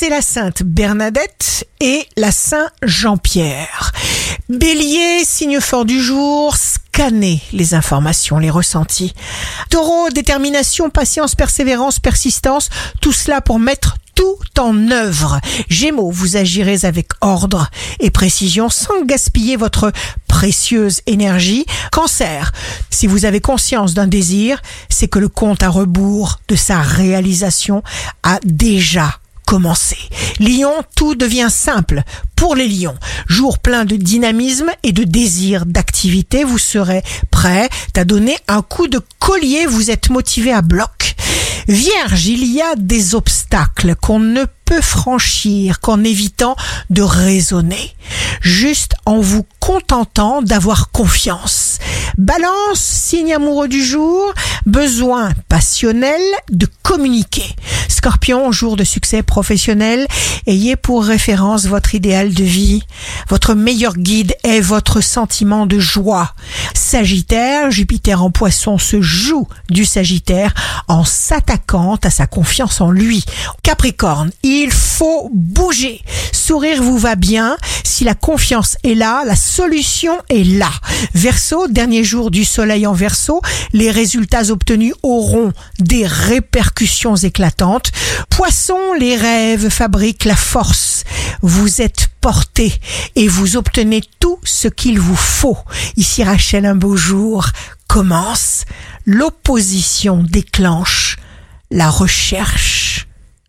c'est la Sainte Bernadette et la Saint Jean-Pierre. Bélier, signe fort du jour, scannez les informations, les ressentis. Taureau, détermination, patience, persévérance, persistance, tout cela pour mettre tout en œuvre. Gémeaux, vous agirez avec ordre et précision sans gaspiller votre précieuse énergie. Cancer, si vous avez conscience d'un désir, c'est que le compte à rebours de sa réalisation a déjà commencé. Lion, tout devient simple pour les lions. Jour plein de dynamisme et de désir d'activité, vous serez prêt à donner un coup de collier, vous êtes motivé à bloc. Vierge, il y a des obstacles qu'on ne peut franchir qu'en évitant de raisonner, juste en vous contentant d'avoir confiance. Balance, signe amoureux du jour, besoin passionnel de communiquer. Scorpion, jour de succès professionnel, ayez pour référence votre idéal de vie. Votre meilleur guide est votre sentiment de joie. Sagittaire, Jupiter en poisson se joue du Sagittaire en s'attaquant à sa confiance en lui. Capricorne, il faut bouger. Sourire vous va bien. Si la confiance est là, la solution est là. Verseau, dernier jour du soleil en verso, les résultats obtenus auront des répercussions éclatantes. Poisson, les rêves fabriquent la force. Vous êtes porté et vous obtenez tout ce qu'il vous faut. Ici Rachel, un beau jour commence. L'opposition déclenche la recherche.